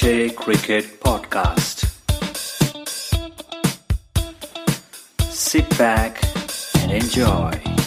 Cricket Podcast. Sit back and enjoy.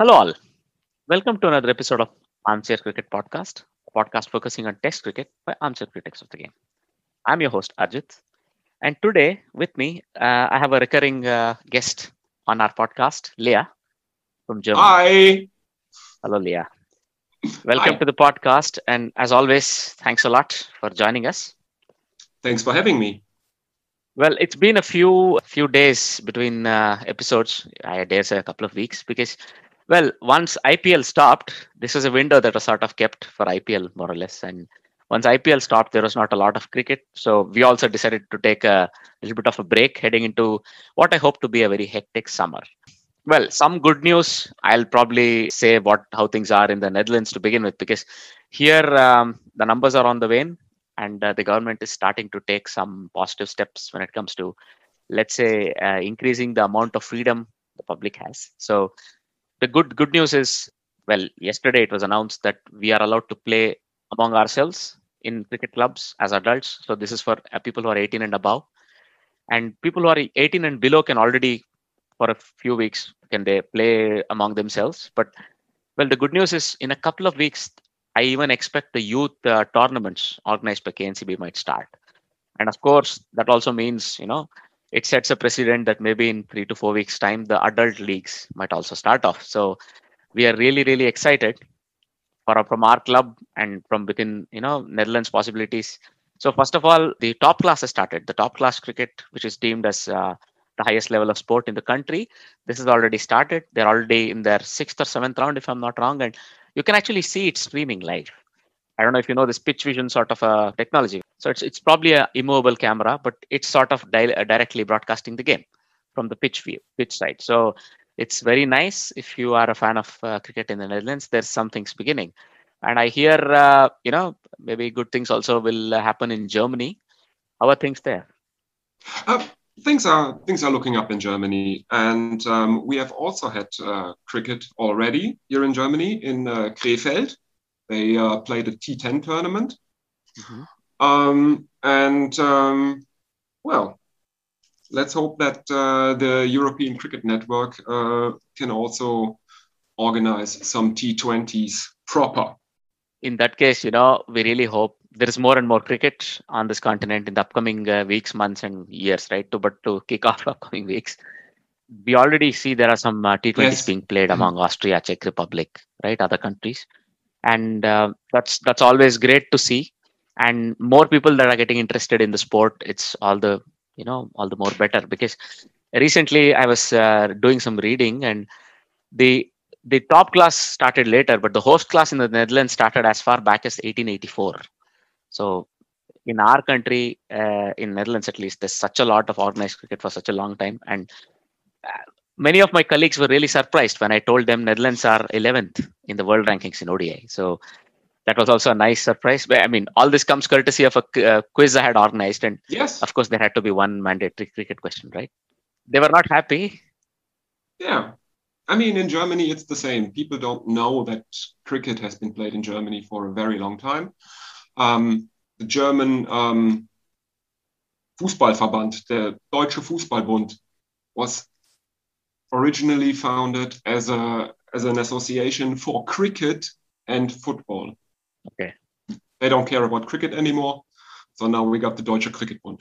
Hello, all. Welcome to another episode of Armchair Cricket Podcast, a podcast focusing on Test cricket by armchair critics of the game. I'm your host, Arjit. And today, with me, uh, I have a recurring uh, guest on our podcast, Lea from Germany. Hi. Hello, Lea. Welcome Hi. to the podcast. And as always, thanks a lot for joining us. Thanks for having me. Well, it's been a few few days between uh, episodes. I dare say a couple of weeks because, well, once IPL stopped, this was a window that was sort of kept for IPL more or less. And once IPL stopped, there was not a lot of cricket. So we also decided to take a little bit of a break, heading into what I hope to be a very hectic summer. Well, some good news. I'll probably say what how things are in the Netherlands to begin with, because here um, the numbers are on the wane and uh, the government is starting to take some positive steps when it comes to let's say uh, increasing the amount of freedom the public has so the good good news is well yesterday it was announced that we are allowed to play among ourselves in cricket clubs as adults. So this is for uh, people who are 18 and above. And people who are 18 and below can already for a few weeks can they play among themselves. But well the good news is in a couple of weeks I even expect the youth uh, tournaments organized by KNCB might start. And of course, that also means, you know, it sets a precedent that maybe in three to four weeks' time, the adult leagues might also start off. So we are really, really excited for from our club and from within, you know, Netherlands possibilities. So first of all, the top class has started. The top class cricket, which is deemed as uh, the highest level of sport in the country, this has already started. They're already in their sixth or seventh round, if I'm not wrong, and you can actually see it streaming live. I don't know if you know this pitch vision sort of a technology. So it's it's probably a immovable camera, but it's sort of di- uh, directly broadcasting the game from the pitch view, pitch side. So it's very nice if you are a fan of uh, cricket in the Netherlands. There's some things beginning, and I hear uh, you know maybe good things also will uh, happen in Germany. How are things there? Uh, things are things are looking up in Germany, and um, we have also had uh, cricket already here in Germany in uh, Krefeld. They uh, played a T10 tournament, Mhm. Um, and um, well, let's hope that uh, the European Cricket Network uh, can also organize some T20s proper. in that case, you know, we really hope there is more and more cricket on this continent in the upcoming uh, weeks, months, and years, right? To but to kick off upcoming weeks, we already see there are some uh, T20s Yes. being played among Austria, Czech Republic, right, other countries, and uh, that's that's always great to see. And more people that are getting interested in the sport, it's all the you know all the more better because recently I was uh, doing some reading and the the top class started later, but the Hoofdklasse in the Netherlands started as far back as 1884. So, in our country, uh, in Netherlands at least, there's such a lot of organized cricket for such a long time, and uh, many of my colleagues were really surprised when I told them Netherlands are 11th in the world rankings in ODI. So. That was also a nice surprise. But I mean, all this comes courtesy of a uh, quiz I had organized, and Yes, of course, there had to be one mandatory cricket question, right? They were not happy. Yeah. I mean, in Germany, it's the same. People don't know that cricket has been played in Germany for a very long time. Um, the German um, Fußballverband, the Deutsche Fußballbund, was originally founded as a as an association for cricket and football. Okay. They don't care about cricket anymore. So now we got the Deutsche Cricket Cricketbund.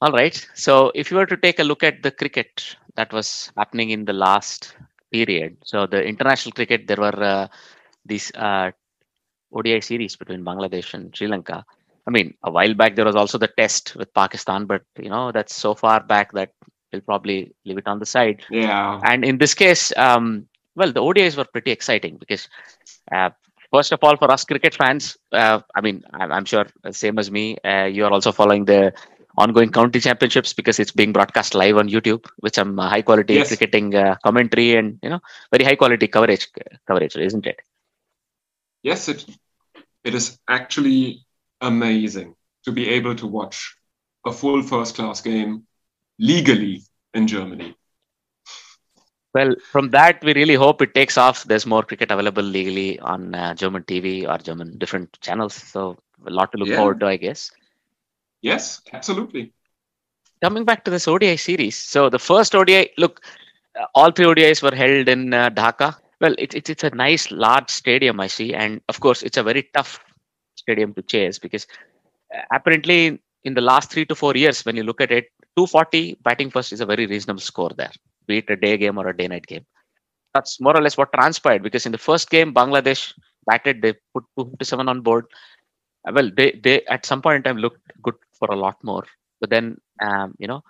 All right. So if you were to take a look at the cricket that was happening in the last period, so the international cricket, there were uh, these uh, ODI series between Bangladesh and Sri Lanka. I mean, a while back there was also the test with Pakistan, but you know that's so far back that we'll probably leave it on the side. Yeah. And in this case, um, well, the ODIs were pretty exciting because, uh, first of all, for us cricket fans, uh, I mean, I'm, sure same as me, uh, you are also following the ongoing county championships because it's being broadcast live on YouTube with some uh, high quality Yes. cricketing uh, commentary and you know very high quality coverage coverage, isn't it? Yes, it it is actually amazing to be able to watch a full first class game legally in Germany. Well, from that, we really hope it takes off. There's more cricket available legally on uh, German TV or German different channels. So, a lot to look Yeah. forward to, I guess. Yes, absolutely. Coming back to this ODI series. So, the first ODI, look, uh, all three ODIs were held in uh, Dhaka. Well, it, it, it's a nice, large stadium, I see. And of course, it's a very tough stadium to chase because uh, apparently, in the last three to four years, when you look at it, 240 batting first is a very reasonable score there, be it a day game or a day night game. That's more or less what transpired because in the first game, Bangladesh batted, they put 257 on board. Uh, Well, they, they at some point in time looked good for a lot more. But then, um, you know,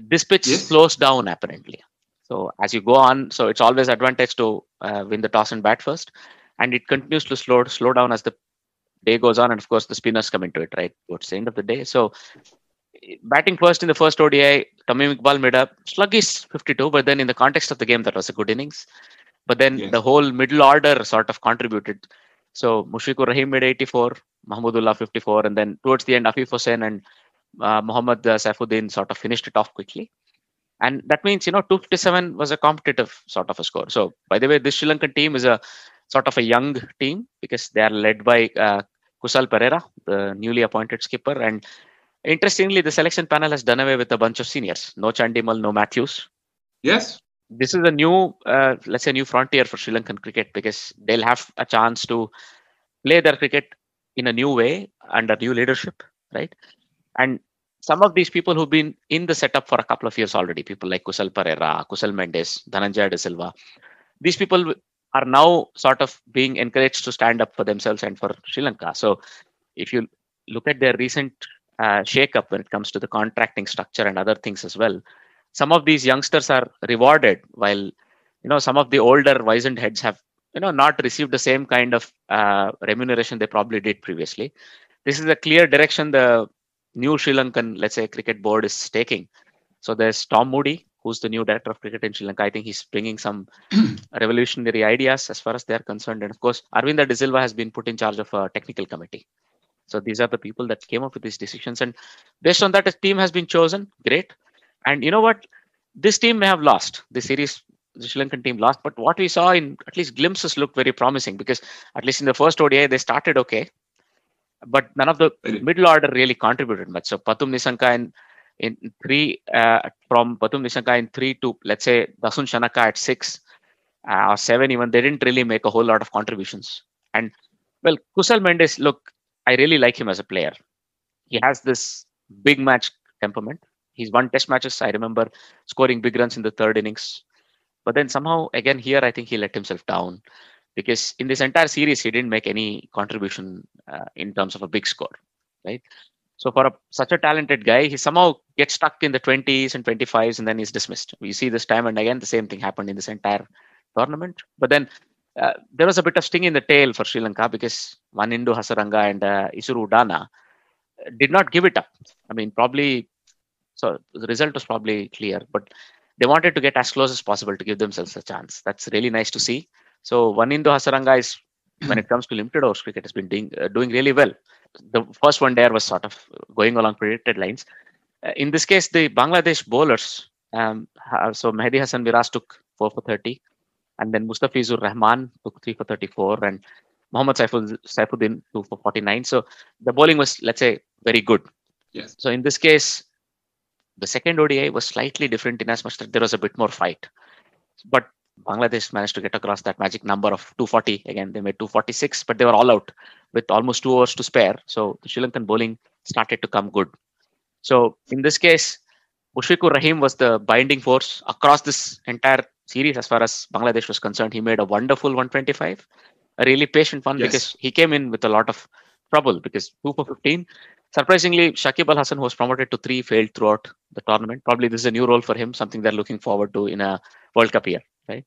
this pitch Yes. slows down apparently. So as you go on, so it's always advantage to uh, win the toss and bat first, and it continues to slow slow down as the day goes on, and of course the spinners come into it right towards the end of the day. So batting first in the first ODI, Tamim Iqbal made a sluggish 52, but then in the context of the game, that was a good innings. But then Yes. the whole middle order sort of contributed. So Mushfiqur Rahim made 84, Mahmudullah 54, and then towards the end, Afif Hossain and uh, Muhammad uh, Saifuddin sort of finished it off quickly. And that means, you know, 257 was a competitive sort of a score. So, by the way, this Sri Lankan team is a sort of a young team because they are led by uh, Kusal Perera, the newly appointed skipper. And interestingly, the selection panel has done away with a bunch of seniors. No Chandimal, no Matthews. Yes, This is a new, uh, let's say, new frontier for Sri Lankan cricket because they'll have a chance to play their cricket in a new way under new leadership, right? And some of these people who've been in the setup for a couple of years already, people like Kusal Perera, Kusal Mendis, Dhananjaya De Silva, these people are now sort of being encouraged to stand up for themselves and for Sri Lanka. So if you look at their recent uh, shake-up when it comes to the contracting structure and other things as well, some of these youngsters are rewarded while you know some of the older wizened heads have you know not received the same kind of uh, remuneration they probably did previously. This is a clear direction the new sri lankan let's say cricket board is taking. So there's tom moody who's the new director of cricket in sri lanka. I think he's bringing some revolutionary ideas as far as they're concerned. And of course aravinda de silva has been put in charge of a technical committee so these are the people that came up with these decisions and based on that a team has been chosen great and you know what? This team may have lost. The series, the Sri Lankan team lost, but what we saw in at least glimpses looked very promising because at least in the first ODI they started okay, but none of the middle order really contributed much. So Pathum Nissanka in in three uh, from Pathum Nissanka in three to let's say Dasun Shanaka at six uh, or seven even they didn't really make a whole lot of contributions. And well, Kusal Mendes, look, I really like him as a player. He has this big match temperament he's won test matches. I remember scoring big runs in the third innings. But then somehow, again, here, I think he let himself down because in this entire series, he didn't make any contribution uh, in terms of a big score, right? So for a, such a talented guy, he somehow gets stuck in the 20s and 25s and then he's dismissed. We see this time and again, the same thing happened in this entire tournament. But then uh, there was a bit of sting in the tail for Sri Lanka because Wanindu Hasaranga and uh, Isuru Udana did not give it up. I mean, probably so the result was probably clear, but they wanted to get as close as possible to give themselves a chance. That's really nice to see. So Wanindu Hasaranga is, when it comes to limited overs cricket, has been doing uh, doing really well. The first one there was sort of going along predicted lines. Uh, in this case, the Bangladesh bowlers, um, so Mehidy Hasan Miraz took four for 30, and then Mustafizur Rahman took three for 34, and Mohammad Saifud- Saifuddin two for 49. So the bowling was, let's say, very good. yes. So in this case, The second ODI was slightly different in as much that there was a bit more fight. But Bangladesh managed to get across that magic number of 240. Again, they made 246, but they were all out with almost two hours to spare. So the Sri Lankan bowling started to come good. So in this case, Mushfiqur Rahim was the binding force across this entire series as far as Bangladesh was concerned. He made a wonderful 125, a really patient one Yes. because he came in with a lot of trouble because 2 for 15. Surprisingly, Shakib Al Hasan, who was promoted to three, failed throughout the tournament. Probably this is a new role for him, something they're looking forward to in a World Cup year, right?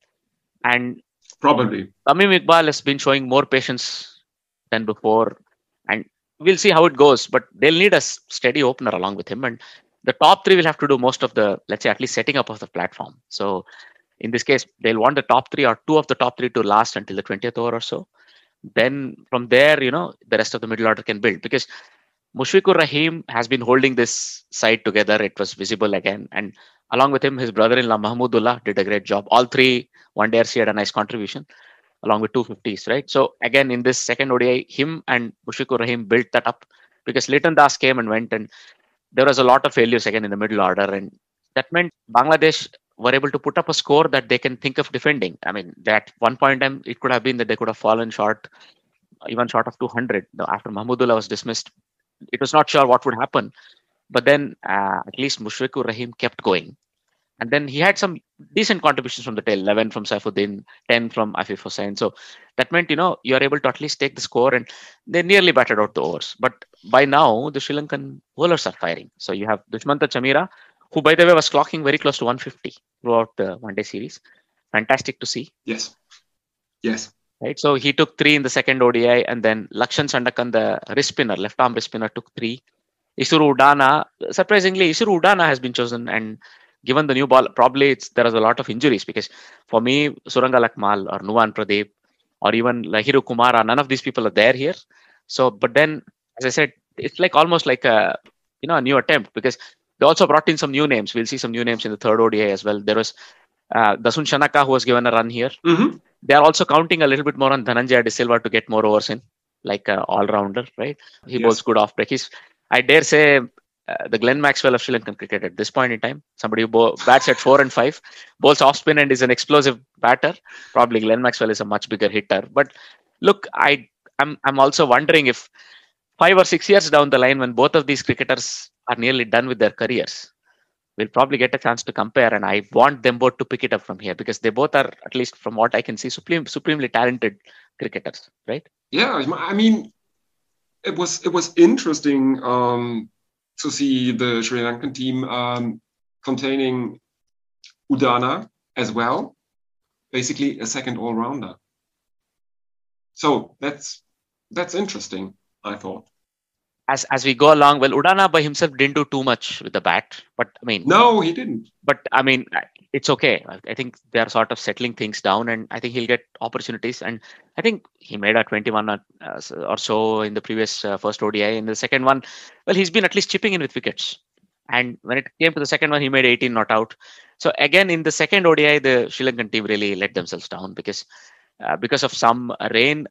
And Probably. Tamim Iqbal has been showing more patience than before, and we'll see how it goes. But they'll need a steady opener along with him, and the top three will have to do most of the, let's say, at least setting up of the platform. So, in this case, they'll want the top three or two of the top three to last until the 20th over or so. Then from there, you know, the rest of the middle order can build because Mushfiqur Rahim has been holding this side together. It was visible again, and along with him, his brother-in-law Mahmudullah did a great job. All three one days he had a nice contribution along with 250s, right? So again, in this second ODI, him and Mushfiqur Rahim built that up because Liton Das came and went, and there was a lot of failures again in the middle order, and that meant Bangladesh were able to put up a score that they can think of defending. I mean, that one point in time, it could have been that they could have fallen short, even short of 200 Now, after Mahmudullah was dismissed. It was not sure what would happen, but then uh, at least Mushfiqur Rahim kept going. And then he had some decent contributions from the tail 11 from Saifuddin, 10 from Afif Hossain. So that meant, you know, you're able to at least take the score and they nearly batted out the overs. But by now, the Sri Lankan bowlers are firing. So you have Dushmantha Chameera, who, by the way, was clocking very close to 150 throughout the one day series. Fantastic to see. Yes. Yes. Right. So he took three in the second ODI, and then Lakshan Sandakan, the wrist spinner, left arm wrist spinner, took three. Isuru Udana, surprisingly, Isuru Udana has been chosen, and given the new ball, probably it's there is a lot of injuries because for me, Suranga Lakmal or Nuwan Pradeep or even Lahiru Kumara, none of these people are there here. So, but then, as I said, it's like almost like a you know a new attempt because they also brought in some new names. We'll see some new names in the third ODI as well. There was uh, Dasun Shanaka who was given a run here hmm they are also counting a little bit more on Dhananjaya De Silva to get more overs in, like an all-rounder, right? He Yes. bowls good off break. He's, I dare say, uh, the Glenn Maxwell of Sri Lankan cricket at this point in time. Somebody who bow, bats at four and five, bowls off spin and is an explosive batter. Probably Glenn Maxwell is a much bigger hitter. But look, I, I'm, I'm also wondering if five or six years down the line, when both of these cricketers are nearly done with their careers, we'll probably get a chance to compare. And I want them both to pick it up from here because they both are, at least from what I can see, supreme, supremely talented cricketers, right? Yeah. I mean, it was it was interesting um, to see the Sri Lankan team um, containing Udana as well, basically a second all rounder. So that's that's interesting. I thought. As as we go along, well, Udana by himself didn't do too much with the bat, but I mean, No, he didn't. but I mean, it's okay. I- think they're sort of settling things down, and I think he'll get opportunities. And I think he made a 21 or, uh, or so in the previous uh, first ODI. In the second one, well, he's been at least chipping in with wickets. And when it came to the second one, he made 18 not out. So again, in the second ODI, the Sri Lankan team really let themselves down because uh, because of some rain,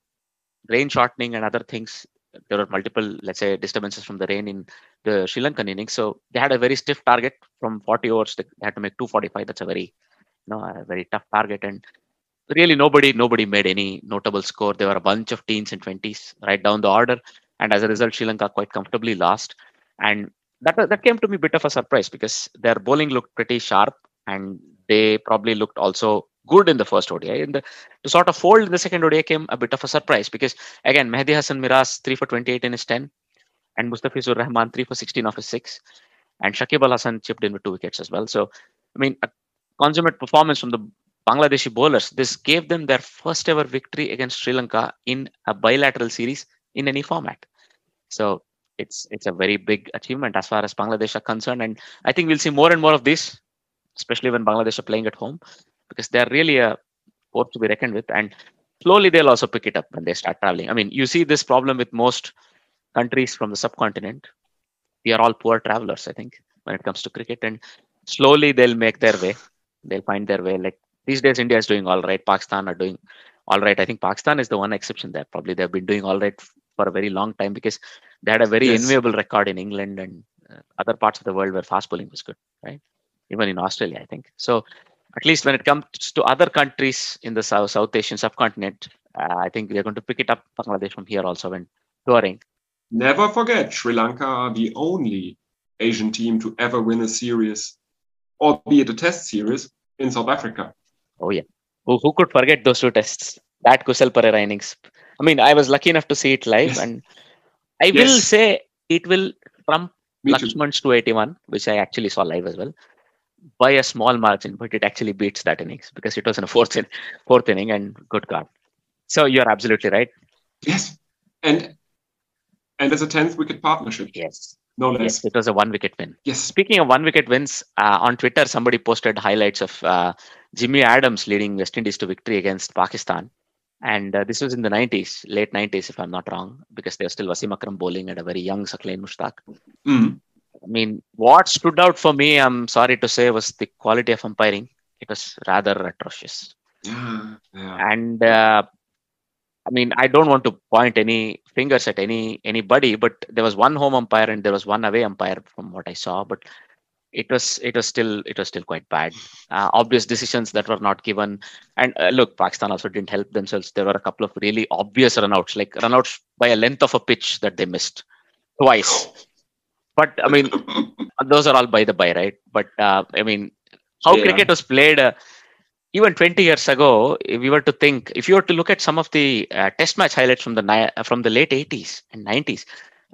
rain shortening and other things. There were multiple, let's say, disturbances from the rain in the Sri Lankan innings. So they had a very stiff target from 40 overs. They had to make 245. That's a very, you know, a very tough target. And really, nobody, nobody made any notable score. There were a bunch of teens and 20s right down the order, and as a result, Sri Lanka quite comfortably lost. And that that came to me a bit of a surprise because their bowling looked pretty sharp, and they probably looked also good in the first ODI. And the to sort of fold in the second ODI came a bit of a surprise because again, Mehidy Hasan Miraz three for 28 in his 10 and Mustafizur Rahman 3 for 16 off his 6. And Shakib Al Hasan chipped in with two wickets as well. So, I mean, a consummate performance from the Bangladeshi bowlers. This gave them their first ever victory against Sri Lanka in a bilateral series in any format. So, it's it's a very big achievement as far as Bangladesh are concerned. And I think we'll see more and more of this, especially when Bangladesh are playing at home, because they're really a force to be reckoned with. And slowly they'll also pick it up when they start traveling. I mean, you see this problem with most countries from the subcontinent. We are all poor travelers, I think, when it comes to cricket. And slowly they'll make their way. They'll find their way. Like these days, India is doing all right. Pakistan are doing all right. I think Pakistan is the one exception there. Probably they've been doing all right for a very long time because they had a very Yes. enviable record in England and uh, other parts of the world where fast bowling was good, right? Even in Australia, I think. So at least when it comes to other countries in the South, South Asian subcontinent, uh, I think we are going to pick it up Bangladesh from here also when touring. Never forget, Sri Lanka are the only Asian team to ever win a series, albeit a test series, in South Africa. Oh, yeah. Who, who could forget those two tests? That Kusal Perera innings. I mean, I was lucky enough to see it live, Yes. and I Yes. will say it will trump Me. Laxman's 281, which I actually saw live as well, by a small margin, but it actually beats that innings because it was in a fourth, in, fourth inning and good God. So you're absolutely right. Yes. And and as a 10th wicket partnership, Yes. no less. Yes, it was a one wicket win. Yes. Speaking of one wicket wins, uh, on Twitter, somebody posted highlights of uh, Jimmy Adams leading West Indies to victory against Pakistan. And uh, this was in the 90s, late 90s, if I'm not wrong, because there still Wasim Akram bowling and a very young Saqlain Mushtaq. Mm. I mean, what stood out for me, I'm sorry to say, was the quality of umpiring. It was rather atrocious. Yeah. And uh, I mean, I don't want to point any fingers at any anybody, but there was one home umpire and there was one away umpire from what I saw. But it was it was still it was still quite bad. Uh, obvious decisions that were not given. And uh, look, Pakistan also didn't help themselves. There were a couple of really obvious runouts, like runouts by a length of a pitch that they missed twice. But I mean, those are all by the by, right? But uh, I mean, how Yeah. cricket was played uh, even 20 years ago, if we were to think, if you were to look at some of the uh, test match highlights from the ni- uh, from the late 80s and 90s,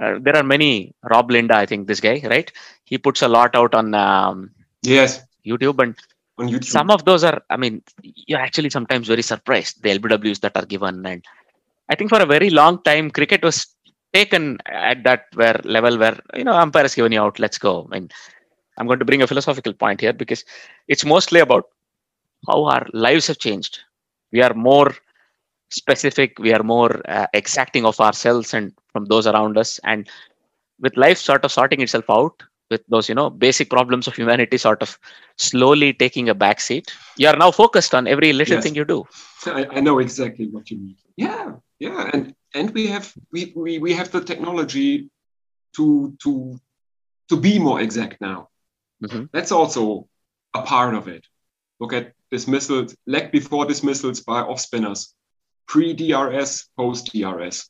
uh, there are many. Robelinda, I think this guy, right? He puts a lot out on um, Yes. YouTube, and On YouTube. some of those are. I mean, you're actually sometimes very surprised the LBWs that are given, and I think for a very long time, cricket was taken at that where level where you know umpire has given you out. Let's go. I mean, I'm going to bring a philosophical point here because it's mostly about how our lives have changed. We are more specific. We are more uh, exacting of ourselves and from those around us. And with life sort of sorting itself out, with those you know basic problems of humanity sort of slowly taking a back seat, you are now focused on every little Yes. thing you do. I, I know exactly what you mean. Yeah, yeah, and and we have we, we, we have the technology to to to be more exact now. Mhm. That's also a part of it. Look at dismissals, leg before dismissals by off spinners, pre DRS, post DRS.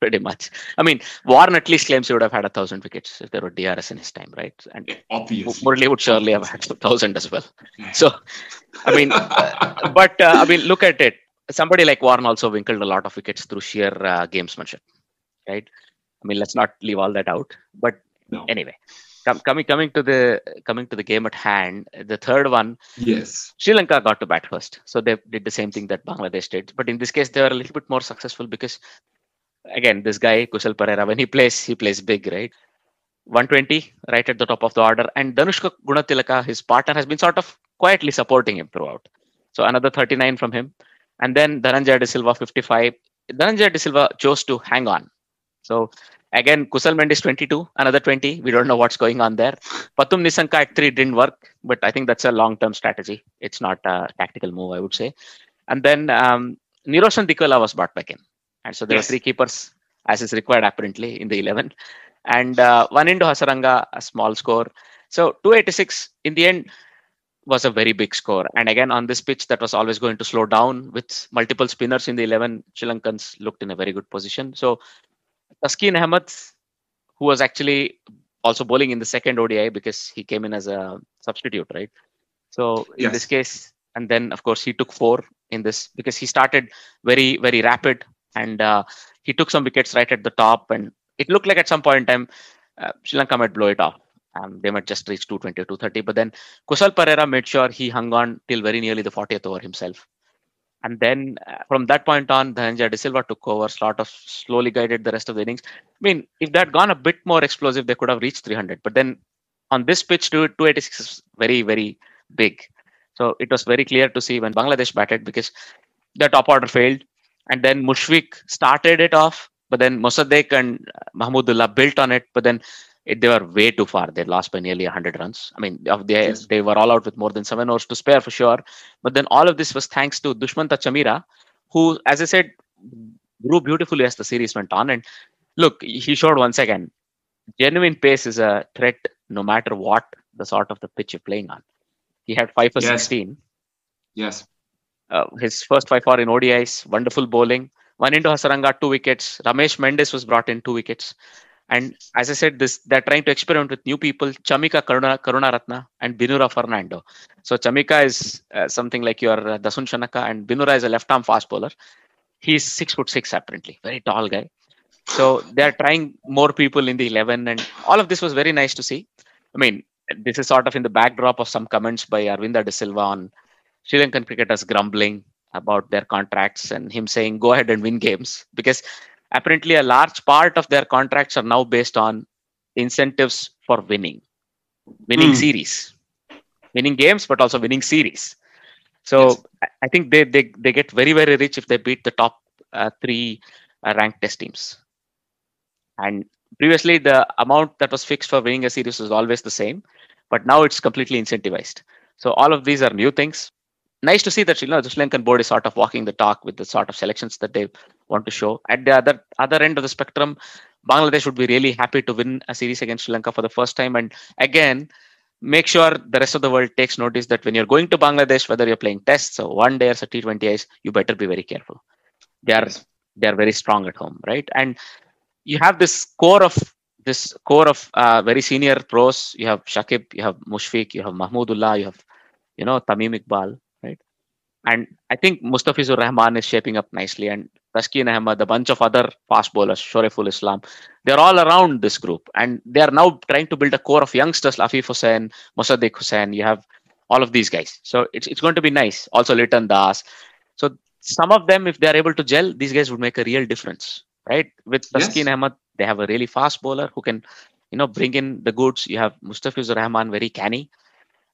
Pretty much. I mean, Warne at least claims he would have had a thousand wickets if there were DRS in his time, right? And Yeah, obviously. Murli would surely have had a thousand as well. So, I mean, uh, but uh, I mean, look at it. Somebody like Warne also winkled a lot of wickets through sheer uh, gamesmanship, right? I mean, let's not leave all that out. But no. anyway, com- coming coming to the coming to the game at hand, the third one, Yes. Sri Lanka got to bat first, so they did the same thing that Bangladesh did. But in this case, they were a little bit more successful because, again, this guy Kusal Perera, when he plays, he plays big, right? 120 right at the top of the order, and Danushka Gunatilaka, his partner, has been sort of quietly supporting him throughout. So another 39 from him, and then Dhananjaya De Silva 55. Dhananjaya De Silva chose to hang on. So again, Kusal Mendis 22, another 20. We don't know what's going on there. Pathum Nissanka at three didn't work, but I think that's a long-term strategy. It's not a tactical move, I would say. And then um, Niroshan Dickwella was brought back in, and so there Yes. were three keepers as is required apparently in the 11, and uh, Wanindu Hasaranga, a small score. So 286 in the end was a very big score. And again, on this pitch, that was always going to slow down with multiple spinners in the 11. Sri Lankans looked in a very good position. So Taskin Ahmed, who was actually also bowling in the second ODI because he came in as a substitute, right? So in Yes. this case, and then of course he took four in this because he started very very rapid and uh, he took some wickets right at the top and it looked like at some point in time uh, Sri Lanka might blow it off. Um, they might just reach 220 or 230, but then Kusal Perera made sure he hung on till very nearly the 40th over himself. And then uh, from that point on, Dhananjaya De Silva took over, sort of slowly guided the rest of the innings. I mean, if that had gone a bit more explosive, they could have reached 300. But then on this pitch, 286 is very, very big. So it was very clear to see when Bangladesh batted because the top order failed. And then Mushfiq started it off, but then Mosaddek and Mahmudullah built on it. But then it, they were way too far. They lost by nearly 100 runs. I mean, of the, Yes. they were all out with more than seven overs to spare for sure. But then all of this was thanks to Dushmantha Chameera, who, as I said, grew beautifully as the series went on. And look, he showed once again genuine pace is a threat no matter what the sort of the pitch you're playing on. He had five for Yes. 16. Yes. Uh, his first five are in ODIs, wonderful bowling. Wanindu Hasaranga, two wickets. Ramesh Mendis was brought in, two wickets. And as I said, this they're trying to experiment with new people, Chamika Karuna, Karunaratne and Binura Fernando. So Chamika is uh, something like your uh, Dasun Shanaka and Binura is a left-arm fast bowler. He's six foot six apparently, very tall guy. So they're trying more people in the 11 and all of this was very nice to see. I mean, this is sort of in the backdrop of some comments by Aravinda De Silva on Sri Lankan cricketers grumbling about their contracts and him saying, go ahead and win games. Because apparently, a large part of their contracts are now based on incentives for winning, winning Hmm. series, winning games, but also winning series. So Yes. I- I think they, they, they get very, very rich if they beat the top uh, three uh, ranked test teams. And previously, the amount that was fixed for winning a series was always the same, but now it's completely incentivized. So all of these are new things. Nice to see that you know the Sri Lankan board is sort of walking the talk with the sort of selections that they want to show. At the other other end of the spectrum, Bangladesh would be really happy to win a series against Sri Lanka for the first time. And again, make sure the rest of the world takes notice that when you're going to Bangladesh, whether you're playing tests or one day or T20Is, you better be very careful. They are they are very strong at home, right? And you have this core of this core of uh, very senior pros. You have Shakib, you have Mushfiq, you have Mahmudullah, you have you know Tamim Iqbal? And I think Mustafizur Rahman is shaping up nicely, and Taskin Ahmad, a bunch of other fast bowlers, Shoriful Islam, they're all around this group, and they are now trying to build a core of youngsters. Afif Hossain, Mosaddek Hossain, you have all of these guys. So it's it's going to be nice. Also, Liton Das. So some of them, if they are able to gel, these guys would make a real difference, right? With Yes. Taskin Ahmad, they have a really fast bowler who can, you know, bring in the goods. You have Mustafizur Rahman, very canny,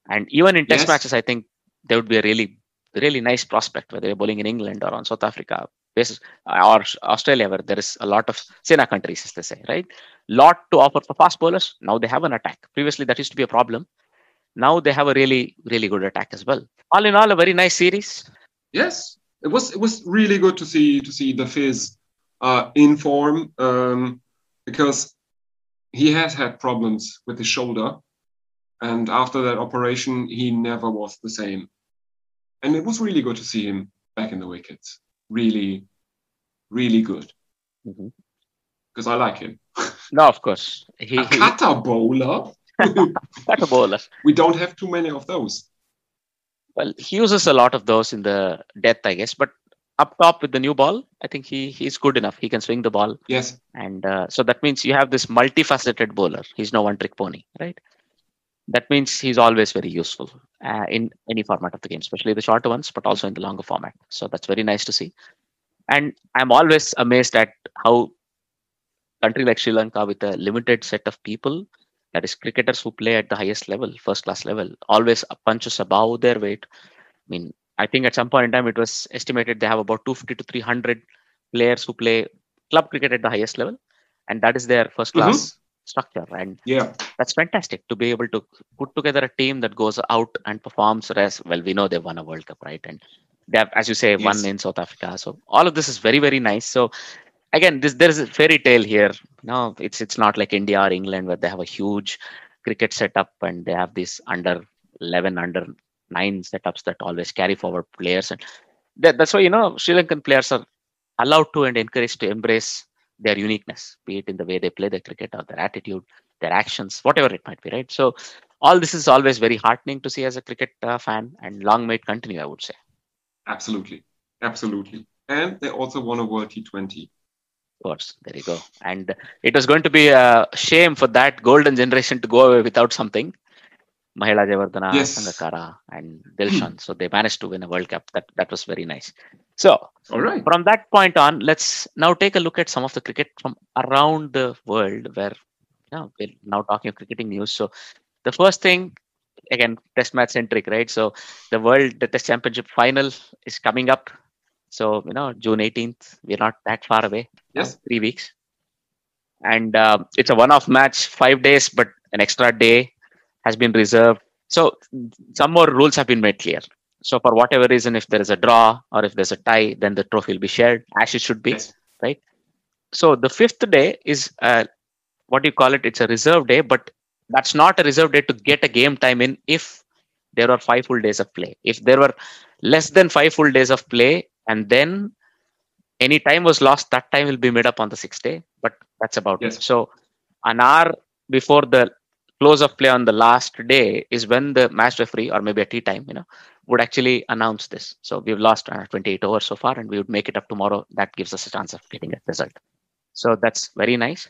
and even in test Yes. matches, I think they would be a really, really nice prospect whether you're bowling in England or on South Africa, basis, or Australia, where there is a lot of SENA countries, as they say, right? Lot to offer for fast bowlers. Now they have an attack. Previously, that used to be a problem. Now they have a really, really good attack as well. All in all, a very nice series. Yes, it was it was really good to see to see the Fizz uh, in form um, because he has had problems with his shoulder, and after that operation, he never was the same. And it was really good to see him back in the wickets. Really, really good because I like him. No, of course. He, A cutter bowler. a bowler. we don't have too many of those. Well, he uses a lot of those in the death, I guess. But up top with the new ball, I think he he's good enough. He can swing the ball, Yes, and uh, so that means you have this multifaceted bowler. He's no one-trick pony, right? That means he's always very useful uh, in any format of the game, especially the shorter ones, but also in the longer format. So that's very nice to see. And I'm always amazed at how country like Sri Lanka, with a limited set of people, that is cricketers who play at the highest level, first class level, always punches above their weight. I mean, I think at some point in time it was estimated they have about 250 to 300 players who play club cricket at the highest level, and that is their first class structure. And yeah, that's fantastic to be able to put together a team that goes out and performs. As well, we know they won a World Cup, right? And they have, as you say, won in South Africa. So all of this is very, very nice. So again, this there is a fairy tale here. No, it's it's not like India or England where they have a huge cricket setup and they have these under 11, under nine setups that always carry forward players. And that, that's why you know Sri Lankan players are allowed to and encouraged to embrace their uniqueness, be it in the way they play their cricket or their attitude, their actions, whatever it might be, right? So all this is always very heartening to see as a cricket uh, fan, and long may it continue, I would say. absolutely, absolutely. And they also won a World T20. Of course, there you go. And it was going to be a shame for that golden generation to go away without something. Mahela Jayawardene, Yes. Sangakkara, and Dilshan. so they managed to win a World Cup. That that was very nice. So All right. from that point on, let's now take a look at some of the cricket from around the world where you know, we're now talking of cricketing news. So the first thing, again, test match centric, right? So the world the test championship final is coming up. So, you know, June 18th, we're not that far away. now, Yes. Three weeks. And uh, it's a one off match, five days, but an extra day has been reserved. So some more rules have been made clear. So for whatever reason, if there is a draw or if there's a tie, then the trophy will be shared as it should be. Yes. So the fifth day is a what do you call it? It's a reserve day, but that's not a reserve day to get a game time in if there are five full days of play. If there were less than five full days of play and then any time was lost, that time will be made up on the sixth day. But that's about Yes. it. So an hour before the close of play on the last day is when the match referee or maybe a tea time, you know, would actually announce this. So we've lost uh, 28 overs so far, and we would make it up tomorrow. That gives us a chance of getting a result. So that's very nice.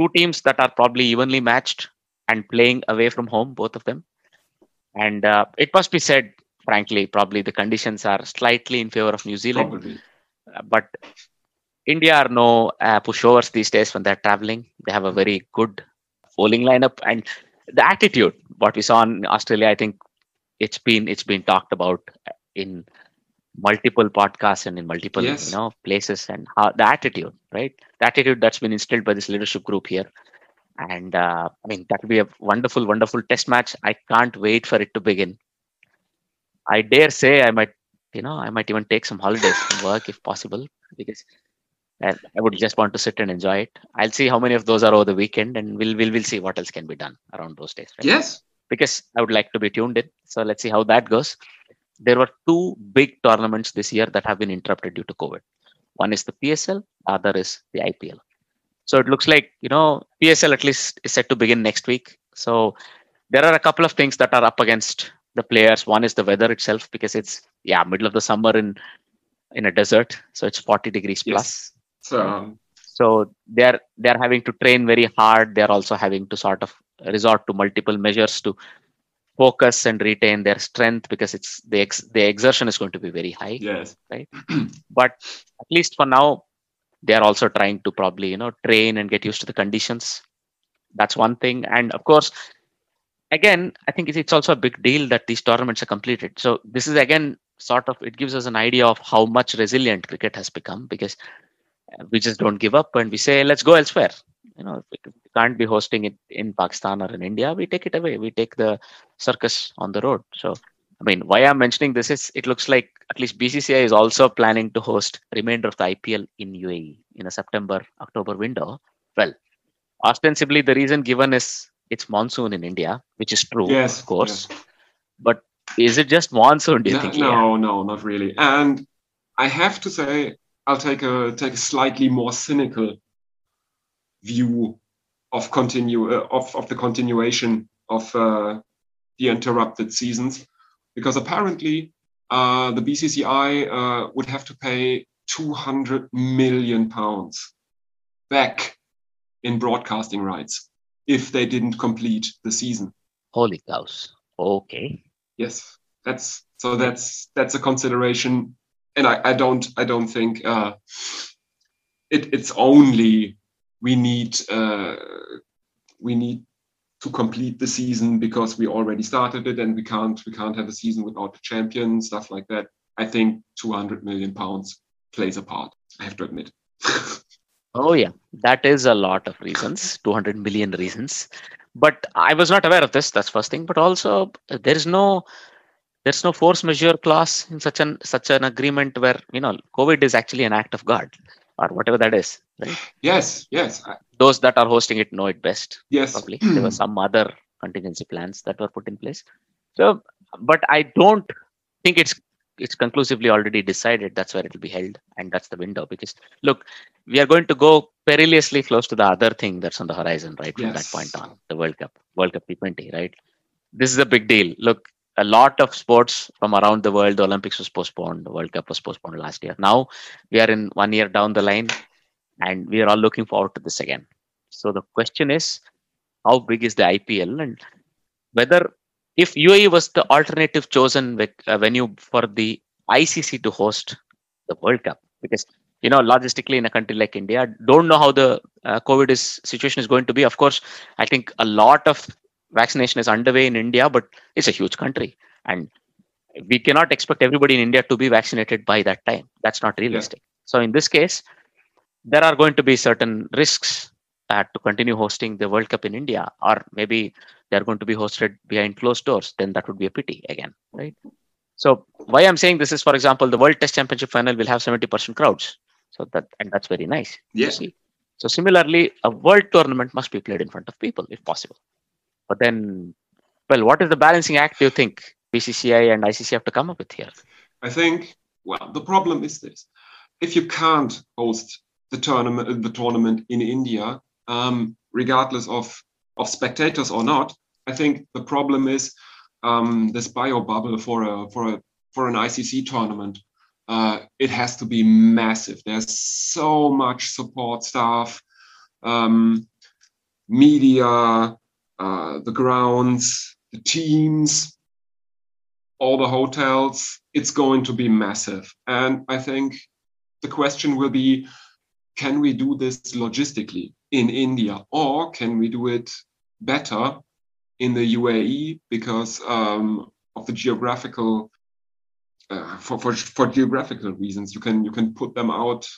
Two teams that are probably evenly matched and playing away from home, both of them. And uh, it must be said, frankly, probably the conditions are slightly in favor of New Zealand. Probably. Uh, but India are no uh, pushovers these days when they're traveling. They have a very good bowling lineup and the attitude. What we saw in Australia, I think it's been it's been talked about in multiple podcasts and in multiple Yes. you know places and how the attitude, right? The attitude that's been instilled by this leadership group here. And uh, I mean that will be a wonderful, wonderful test match. I can't wait for it to begin. I dare say I might you know, I might even take some holidays from work if possible because I, I would just want to sit and enjoy it. I'll see how many of those are over the weekend, and we'll we'll we'll see what else can be done around those days. Right? Yes. Because I would like to be tuned in. So let's see how that goes. There were two big tournaments this year that have been interrupted due to COVID. One is the PSL, the other is the IPL. So it looks like you know PSL at least is set to begin next week. So there are a couple of things that are up against the players. One is the weather itself because it's yeah middle of the summer in in a desert, so it's 40 degrees Yes. plus. So um, So they're they're having to train very hard. They're also having to sort of resort to multiple measures to focus and retain their strength because it's the ex, the exertion is going to be very high yes. Right. but at least for now they are also trying to probably you know train and get used to the conditions that's one thing and of course again i think it's- it's also a big deal that these tournaments are completed so this is again sort of it gives us an idea of how much resilient cricket has become because we just don't give up and we say let's go elsewhere you know if we can't be hosting it in pakistan or in india we take it away we take the circus on the road so I mean, why I'm mentioning this is it looks like at least BCCI is also planning to host remainder of the IPL in UAE in a September October window. Well, ostensibly the reason given is it's monsoon in India, which is true, Yes. of course. yes. But is it just monsoon? Do you No, think? no, no, not really. And I have to say, I'll take a take a slightly more cynical view of continue uh, of of the continuation of uh, the interrupted seasons, because apparently uh, the BCCI uh, would have to pay 200 million pounds back in broadcasting rights if they didn't complete the season. Holy cows! Okay. Yes, that's so that's that's a consideration, and I, I don't I don't think uh, it it's only we need uh, we need to complete the season because we already started it and we can't we can't have a season without the champion stuff like that. I think 200 million pounds plays a part. I have to admit. Oh yeah, that is a lot of reasons, 200 million reasons. But I was not aware of this. That's first thing. But also, uh, there is no there's no force majeure clause in such an such an agreement where you know COVID is actually an act of God or whatever that is. Right? yes, yes, Those that are hosting it know it best. yes. Probably there were some other contingency plans that were put in place. So, but I don't think it's it's conclusively already decided that's where it will be held and that's the window because look we are going to go perilously close to the other thing that's on the horizon right from that point on the world cup world cup t20 right this is a big deal look a lot of sports from around the world. The olympics was postponed. The world cup was postponed last year. Now we are in one year down the line and we are all looking forward to this again. So the question is how big is the ipl and whether if UAE was the alternative chosen uh, venue for the ICC to host the World Cup, because you know logistically in a country like India, don't know how the uh, COVID is situation is going to be. Of course, I think a lot of vaccination is underway in India, but it's a huge country, and we cannot expect everybody in India to be vaccinated by that time. That's not realistic. So in this case, there are going to be certain risks uh, to continue hosting the World Cup in India, or maybe they're going to be hosted behind closed doors. Then that would be a pity again, right? So why I'm saying this is, for example, the World Test Championship final will have 70% crowds. So that and that's very nice Yeah. So similarly, a world tournament must be played in front of people if possible. But then, well, what is the balancing act do you think BCCI and ICC have to come up with here? I think, well, the problem is this: if you can't host the tournament, the tournament in India, um, regardless of of spectators or not, I think the problem is um, this bio bubble for a for a for an ICC tournament. Uh, it has to be massive. There's so much support staff, um, media, uh, the grounds, the teams, all the hotels. It's going to be massive. And I think the question will be can we do this logistically in India or can we do it better in the UAE because um, of the geographical uh, for, for for geographical reasons you can you can put them out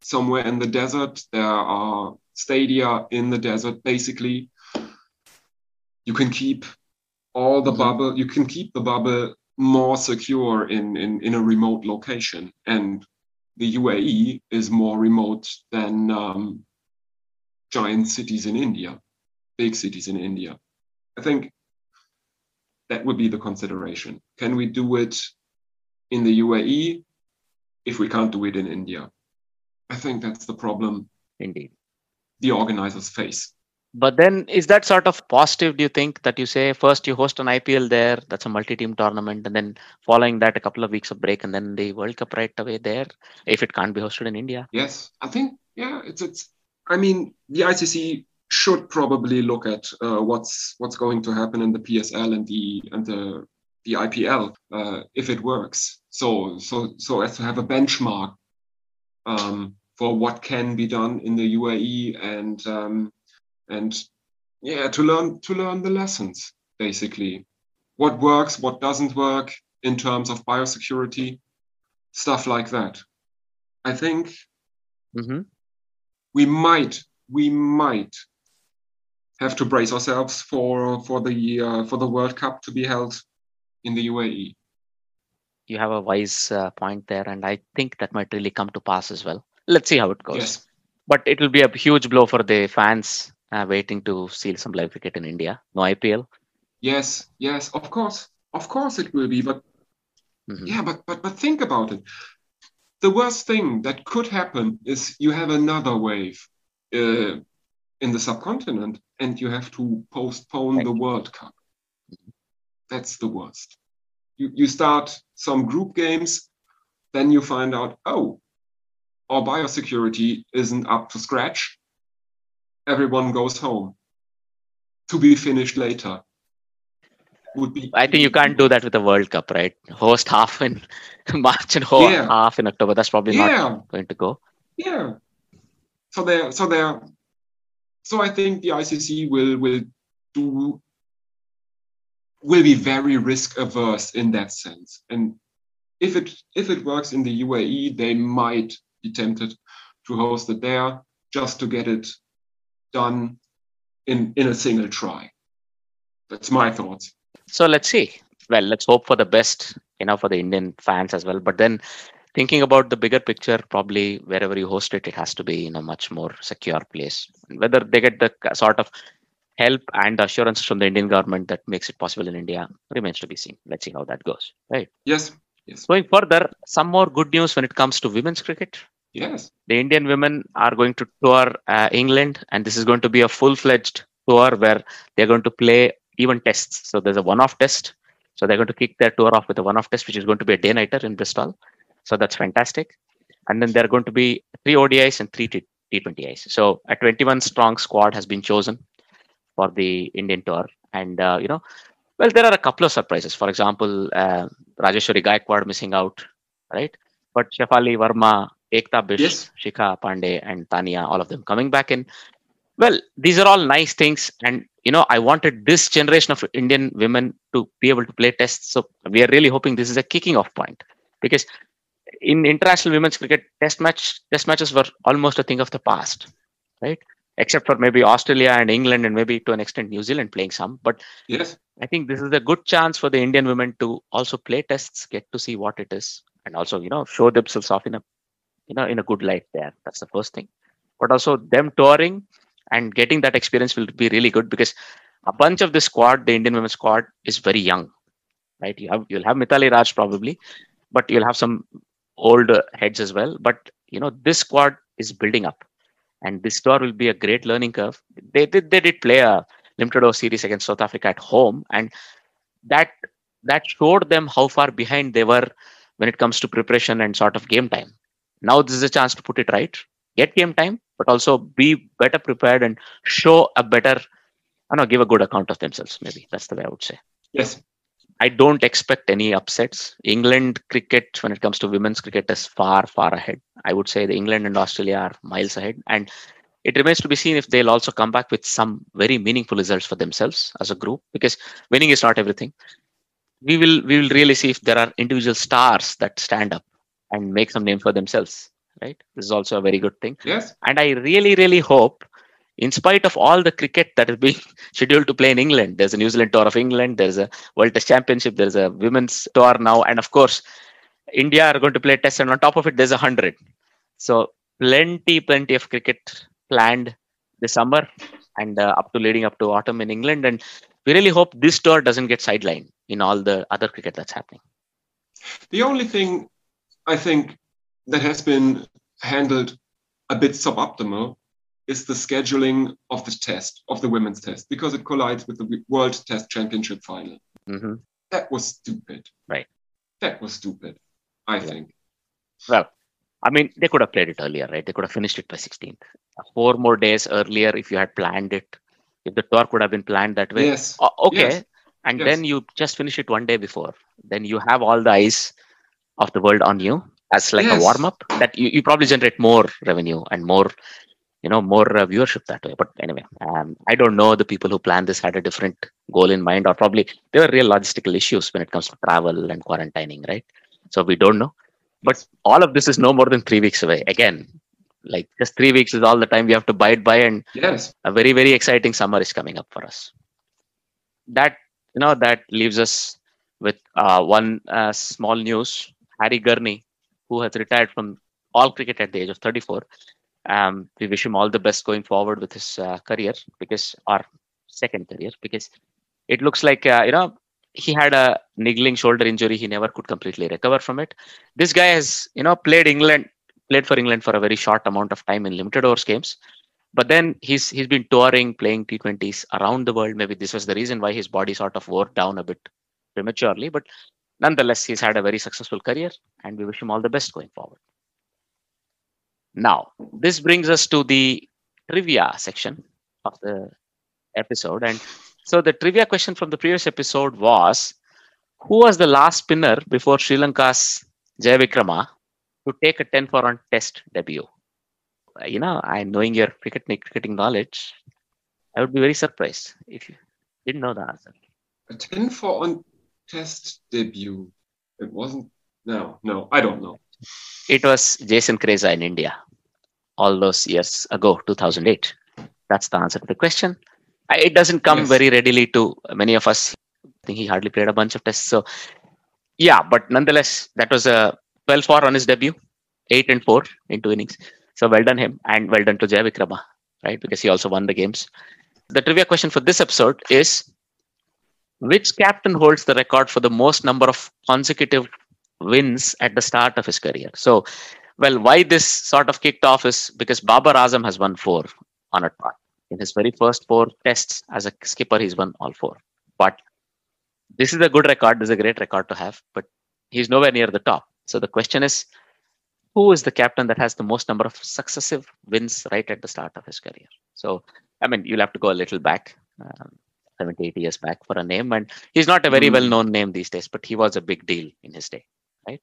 somewhere in the desert there are stadia in the desert basically you can keep all the mm-hmm. bubble you can keep the bubble more secure in, in in a remote location and the UAE is more remote than um, giant cities in India, big cities in India. I think that would be the consideration. Can we do it in the UAE if we can't do it in India? I think that's the problem. Indeed. The organizers face. But then, is that sort of positive? Do you think that you say first you host an IPL there, that's a multi-team tournament, and then following that a couple of weeks of break, and then the World Cup right away there, if it can't be hosted in India? Yes, I think yeah, it's it's. I mean, the ICC should probably look at uh, what's what's going to happen in the PSL and the and the the IPL uh, if it works. So so so as to have a benchmark um, for what can be done in the UAE and um, and yeah to learn to learn the lessons basically. What works what doesn't work in terms of biosecurity stuff like that. I think mm-hmm. we might we might have to brace ourselves for for the uh, for the world cup to be held in the uae you have a wise uh, point there and i think that might really come to pass as well. Let's see how it goes. Yes. but it will be a huge blow for the fans uh, waiting to see some live cricket in India. No IPL. Yes, yes, of course, of course it will be. But mm-hmm. yeah, but but but think about it. The worst thing that could happen is you have another wave uh, in the subcontinent, and you have to postpone the World Cup. That's the worst. You you start some group games, then you find out, oh, our biosecurity isn't up to scratch everyone goes home to be finished later. Would be I think you can't do that with the World Cup, right? Host half in March and host yeah. half in October. That's probably yeah. not going to go. Yeah. So there, so there, so I think the ICC will will do will be very risk averse in that sense. And if it if it works in the UAE, they might be tempted to host it there just to get it done in, in a single try. That's my thoughts. So let's see. Well, let's hope for the best, you know, for the Indian fans as well. But then thinking about the bigger picture, probably wherever you host it, it has to be in a much more secure place. Whether they get the sort of help and assurance from the Indian government that makes it possible in India remains to be seen. Let's see how that goes. Right. Yes. Yes. Going further, some more good news when it comes to women's cricket. Yes. The Indian women are going to tour uh, England, and this is going to be a full fledged tour where they're going to play even tests. So there's a one off test. So they're going to kick their tour off with a one off test, which is going to be a day nighter in Bristol. So that's fantastic. And then there are going to be three ODIs and three T- T20Is. So a 21 strong squad has been chosen for the Indian tour. And, uh, you know, well, there are a couple of surprises. For example, uh, Rajeshwari Gayakwad missing out, right? But Shefali Verma Ekta Bisht, yes. Shikha Pandey, and Tania, all of them coming back in. Well, these are all nice things, and you know, I wanted this generation of Indian women to be able to play tests. So we are really hoping this is a kicking off point because in international women's cricket, test match test matches were almost a thing of the past, right? Except for maybe Australia and England, and maybe to an extent New Zealand playing some. But yes, I think this is a good chance for the Indian women to also play tests, get to see what it is, and also you know show themselves off in a you know in a good light there that's the first thing but also them touring and getting that experience will be really good because a bunch of the squad, the Indian women's squad, is very young, right? You have you'll have Mithali Raj probably, but you'll have some older heads as well. But you know this squad is building up, and this tour will be a great learning curve. They did they did play a limited over series against South Africa at home, and that that showed them how far behind they were when it comes to preparation and sort of game time. Now this is a chance to put it right, get game time, but also be better prepared and show a better, I know, give a good account of themselves. Maybe that's the way I would say. Yes. I don't expect any upsets. England cricket, when it comes to women's cricket, is far, far ahead. I would say the England and Australia are miles ahead. And it remains to be seen if they'll also come back with some very meaningful results for themselves as a group, because winning is not everything. We will we will really see if there are individual stars that stand up and make some name for themselves. Right. This is also a very good thing. Yes. And I really, really hope, in spite of all the cricket that is being scheduled to play in England, there's a New Zealand tour of England, there's a World Test Championship, there's a women's tour now, and of course, India are going to play test, and on top of it, there's a hundred. So plenty, plenty of cricket planned this summer and uh, up to leading up to autumn in England. And we really hope this tour doesn't get sidelined in all the other cricket that's happening. The only thing I think that has been handled a bit suboptimal is the scheduling of the test, of the women's test, because it collides with the World Test Championship final. hmm That was stupid. Right. That was stupid, I think. Well, I mean, they could have played it earlier, right? They could have finished it by 16th. Four more days earlier, if you had planned it, if the tour could have been planned that way. Yes. Okay. Yes. And Yes. then you just finish it one day before. Then you have all the eyes of the world on you as like a warm up. That you, you probably generate more revenue and more, you know, more uh, viewership that way. But anyway, um, I don't know the people who planned this had a different goal in mind, or probably there were real logistical issues when it comes to travel and quarantining, right? So we don't know. But all of this is no more than three weeks away. Again, like just three weeks is all the time we have to bide by, and Yes. a very very exciting summer is coming up for us that you know that leaves us with uh, one uh, small news harry gurney who has retired from all cricket at the age of 34 um, we wish him all the best going forward with his uh, career because our second career because it looks like uh, you know he had a niggling shoulder injury. He never could completely recover from it. This guy has you know played england played for england for a very short amount of time in limited overs games. But then he's he's been touring playing t20s around the world. Maybe this was the reason why his body sort of wore down a bit prematurely. But nonetheless he's had a very successful career and we wish him all the best going forward. Now this brings us to the trivia section of the episode. And so the trivia question from the previous episode was who was the last spinner before sri lanka's Jayawickrama to take a 10 for on test debut? Uh, you know, I knowing your cricket cricketing knowledge, I would be very surprised if you didn't know the answer. A 10 for on test debut. It wasn't. No, no, I don't know. It was Jason Krejza in India all those years ago, 2008. That's the answer to the question. It doesn't come Yes. very readily to many of us. I think he hardly played a bunch of tests. So, yeah, but nonetheless, that was a 12 4 on his debut, 8 and 4 in two innings. So, well done him and well done to Jayawickrama, right? Because he also won the games. The trivia question for this episode is which captain holds the record for the most number of consecutive wins at the start of his career? So, well, why this sort of kicked off is because Babar Azam has won four on a trot. In his very first four tests as a skipper, he's won all four. But this is a good record. This is a great record to have, but he's nowhere near the top. So the question is, who is the captain that has the most number of successive wins right at the start of his career? So, I mean, you'll have to go a little back, um, 70, 80 years back for a name. And he's not a very Hmm. well known name these days, but he was a big deal in his day, right?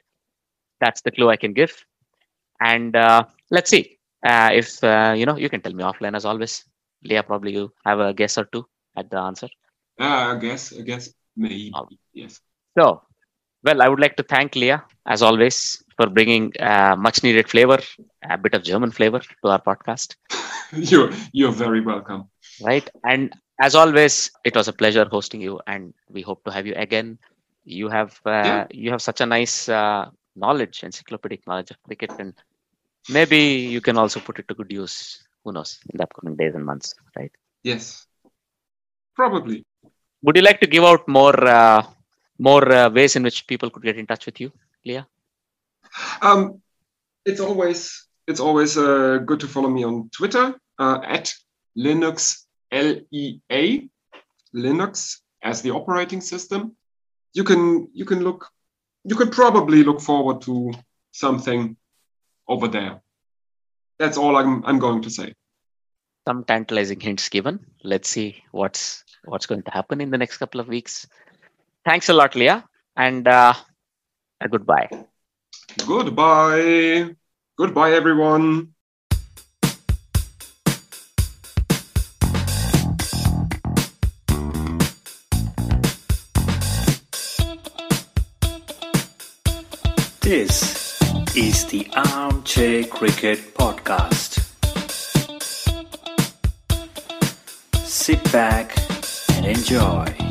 That's the clue I can give. And uh, let's see uh, if, uh, you know, you can tell me offline as always. Lea, probably you have a guess or two at the answer. Uh, I guess, I guess maybe. Yes. So, well, I would like to thank Lea, as always, for bringing uh, much needed flavor, a bit of German flavor to our podcast, You're you're very welcome. right? And as always, it was a pleasure hosting you, and we hope to have you again. You have uh, Yeah. you have such a nice uh, knowledge, encyclopedic knowledge of cricket, and maybe you can also put it to good use who knows in the upcoming days and months, right? Yes, probably. Would you like to give out more uh, more uh, ways in which people could get in touch with you, Lea? Um, it's always it's always uh, good to follow me on Twitter uh, at Linux L E A Linux as the operating system. You can you can look you could probably look forward to something over there. That's all I'm I'm going to say. Some tantalizing hints given. Let's see what's what's going to happen in the next couple of weeks. Thanks a lot, Lea, and uh, a goodbye. Goodbye. Goodbye, everyone. Is the Armchair Cricket Podcast. Sit back and enjoy.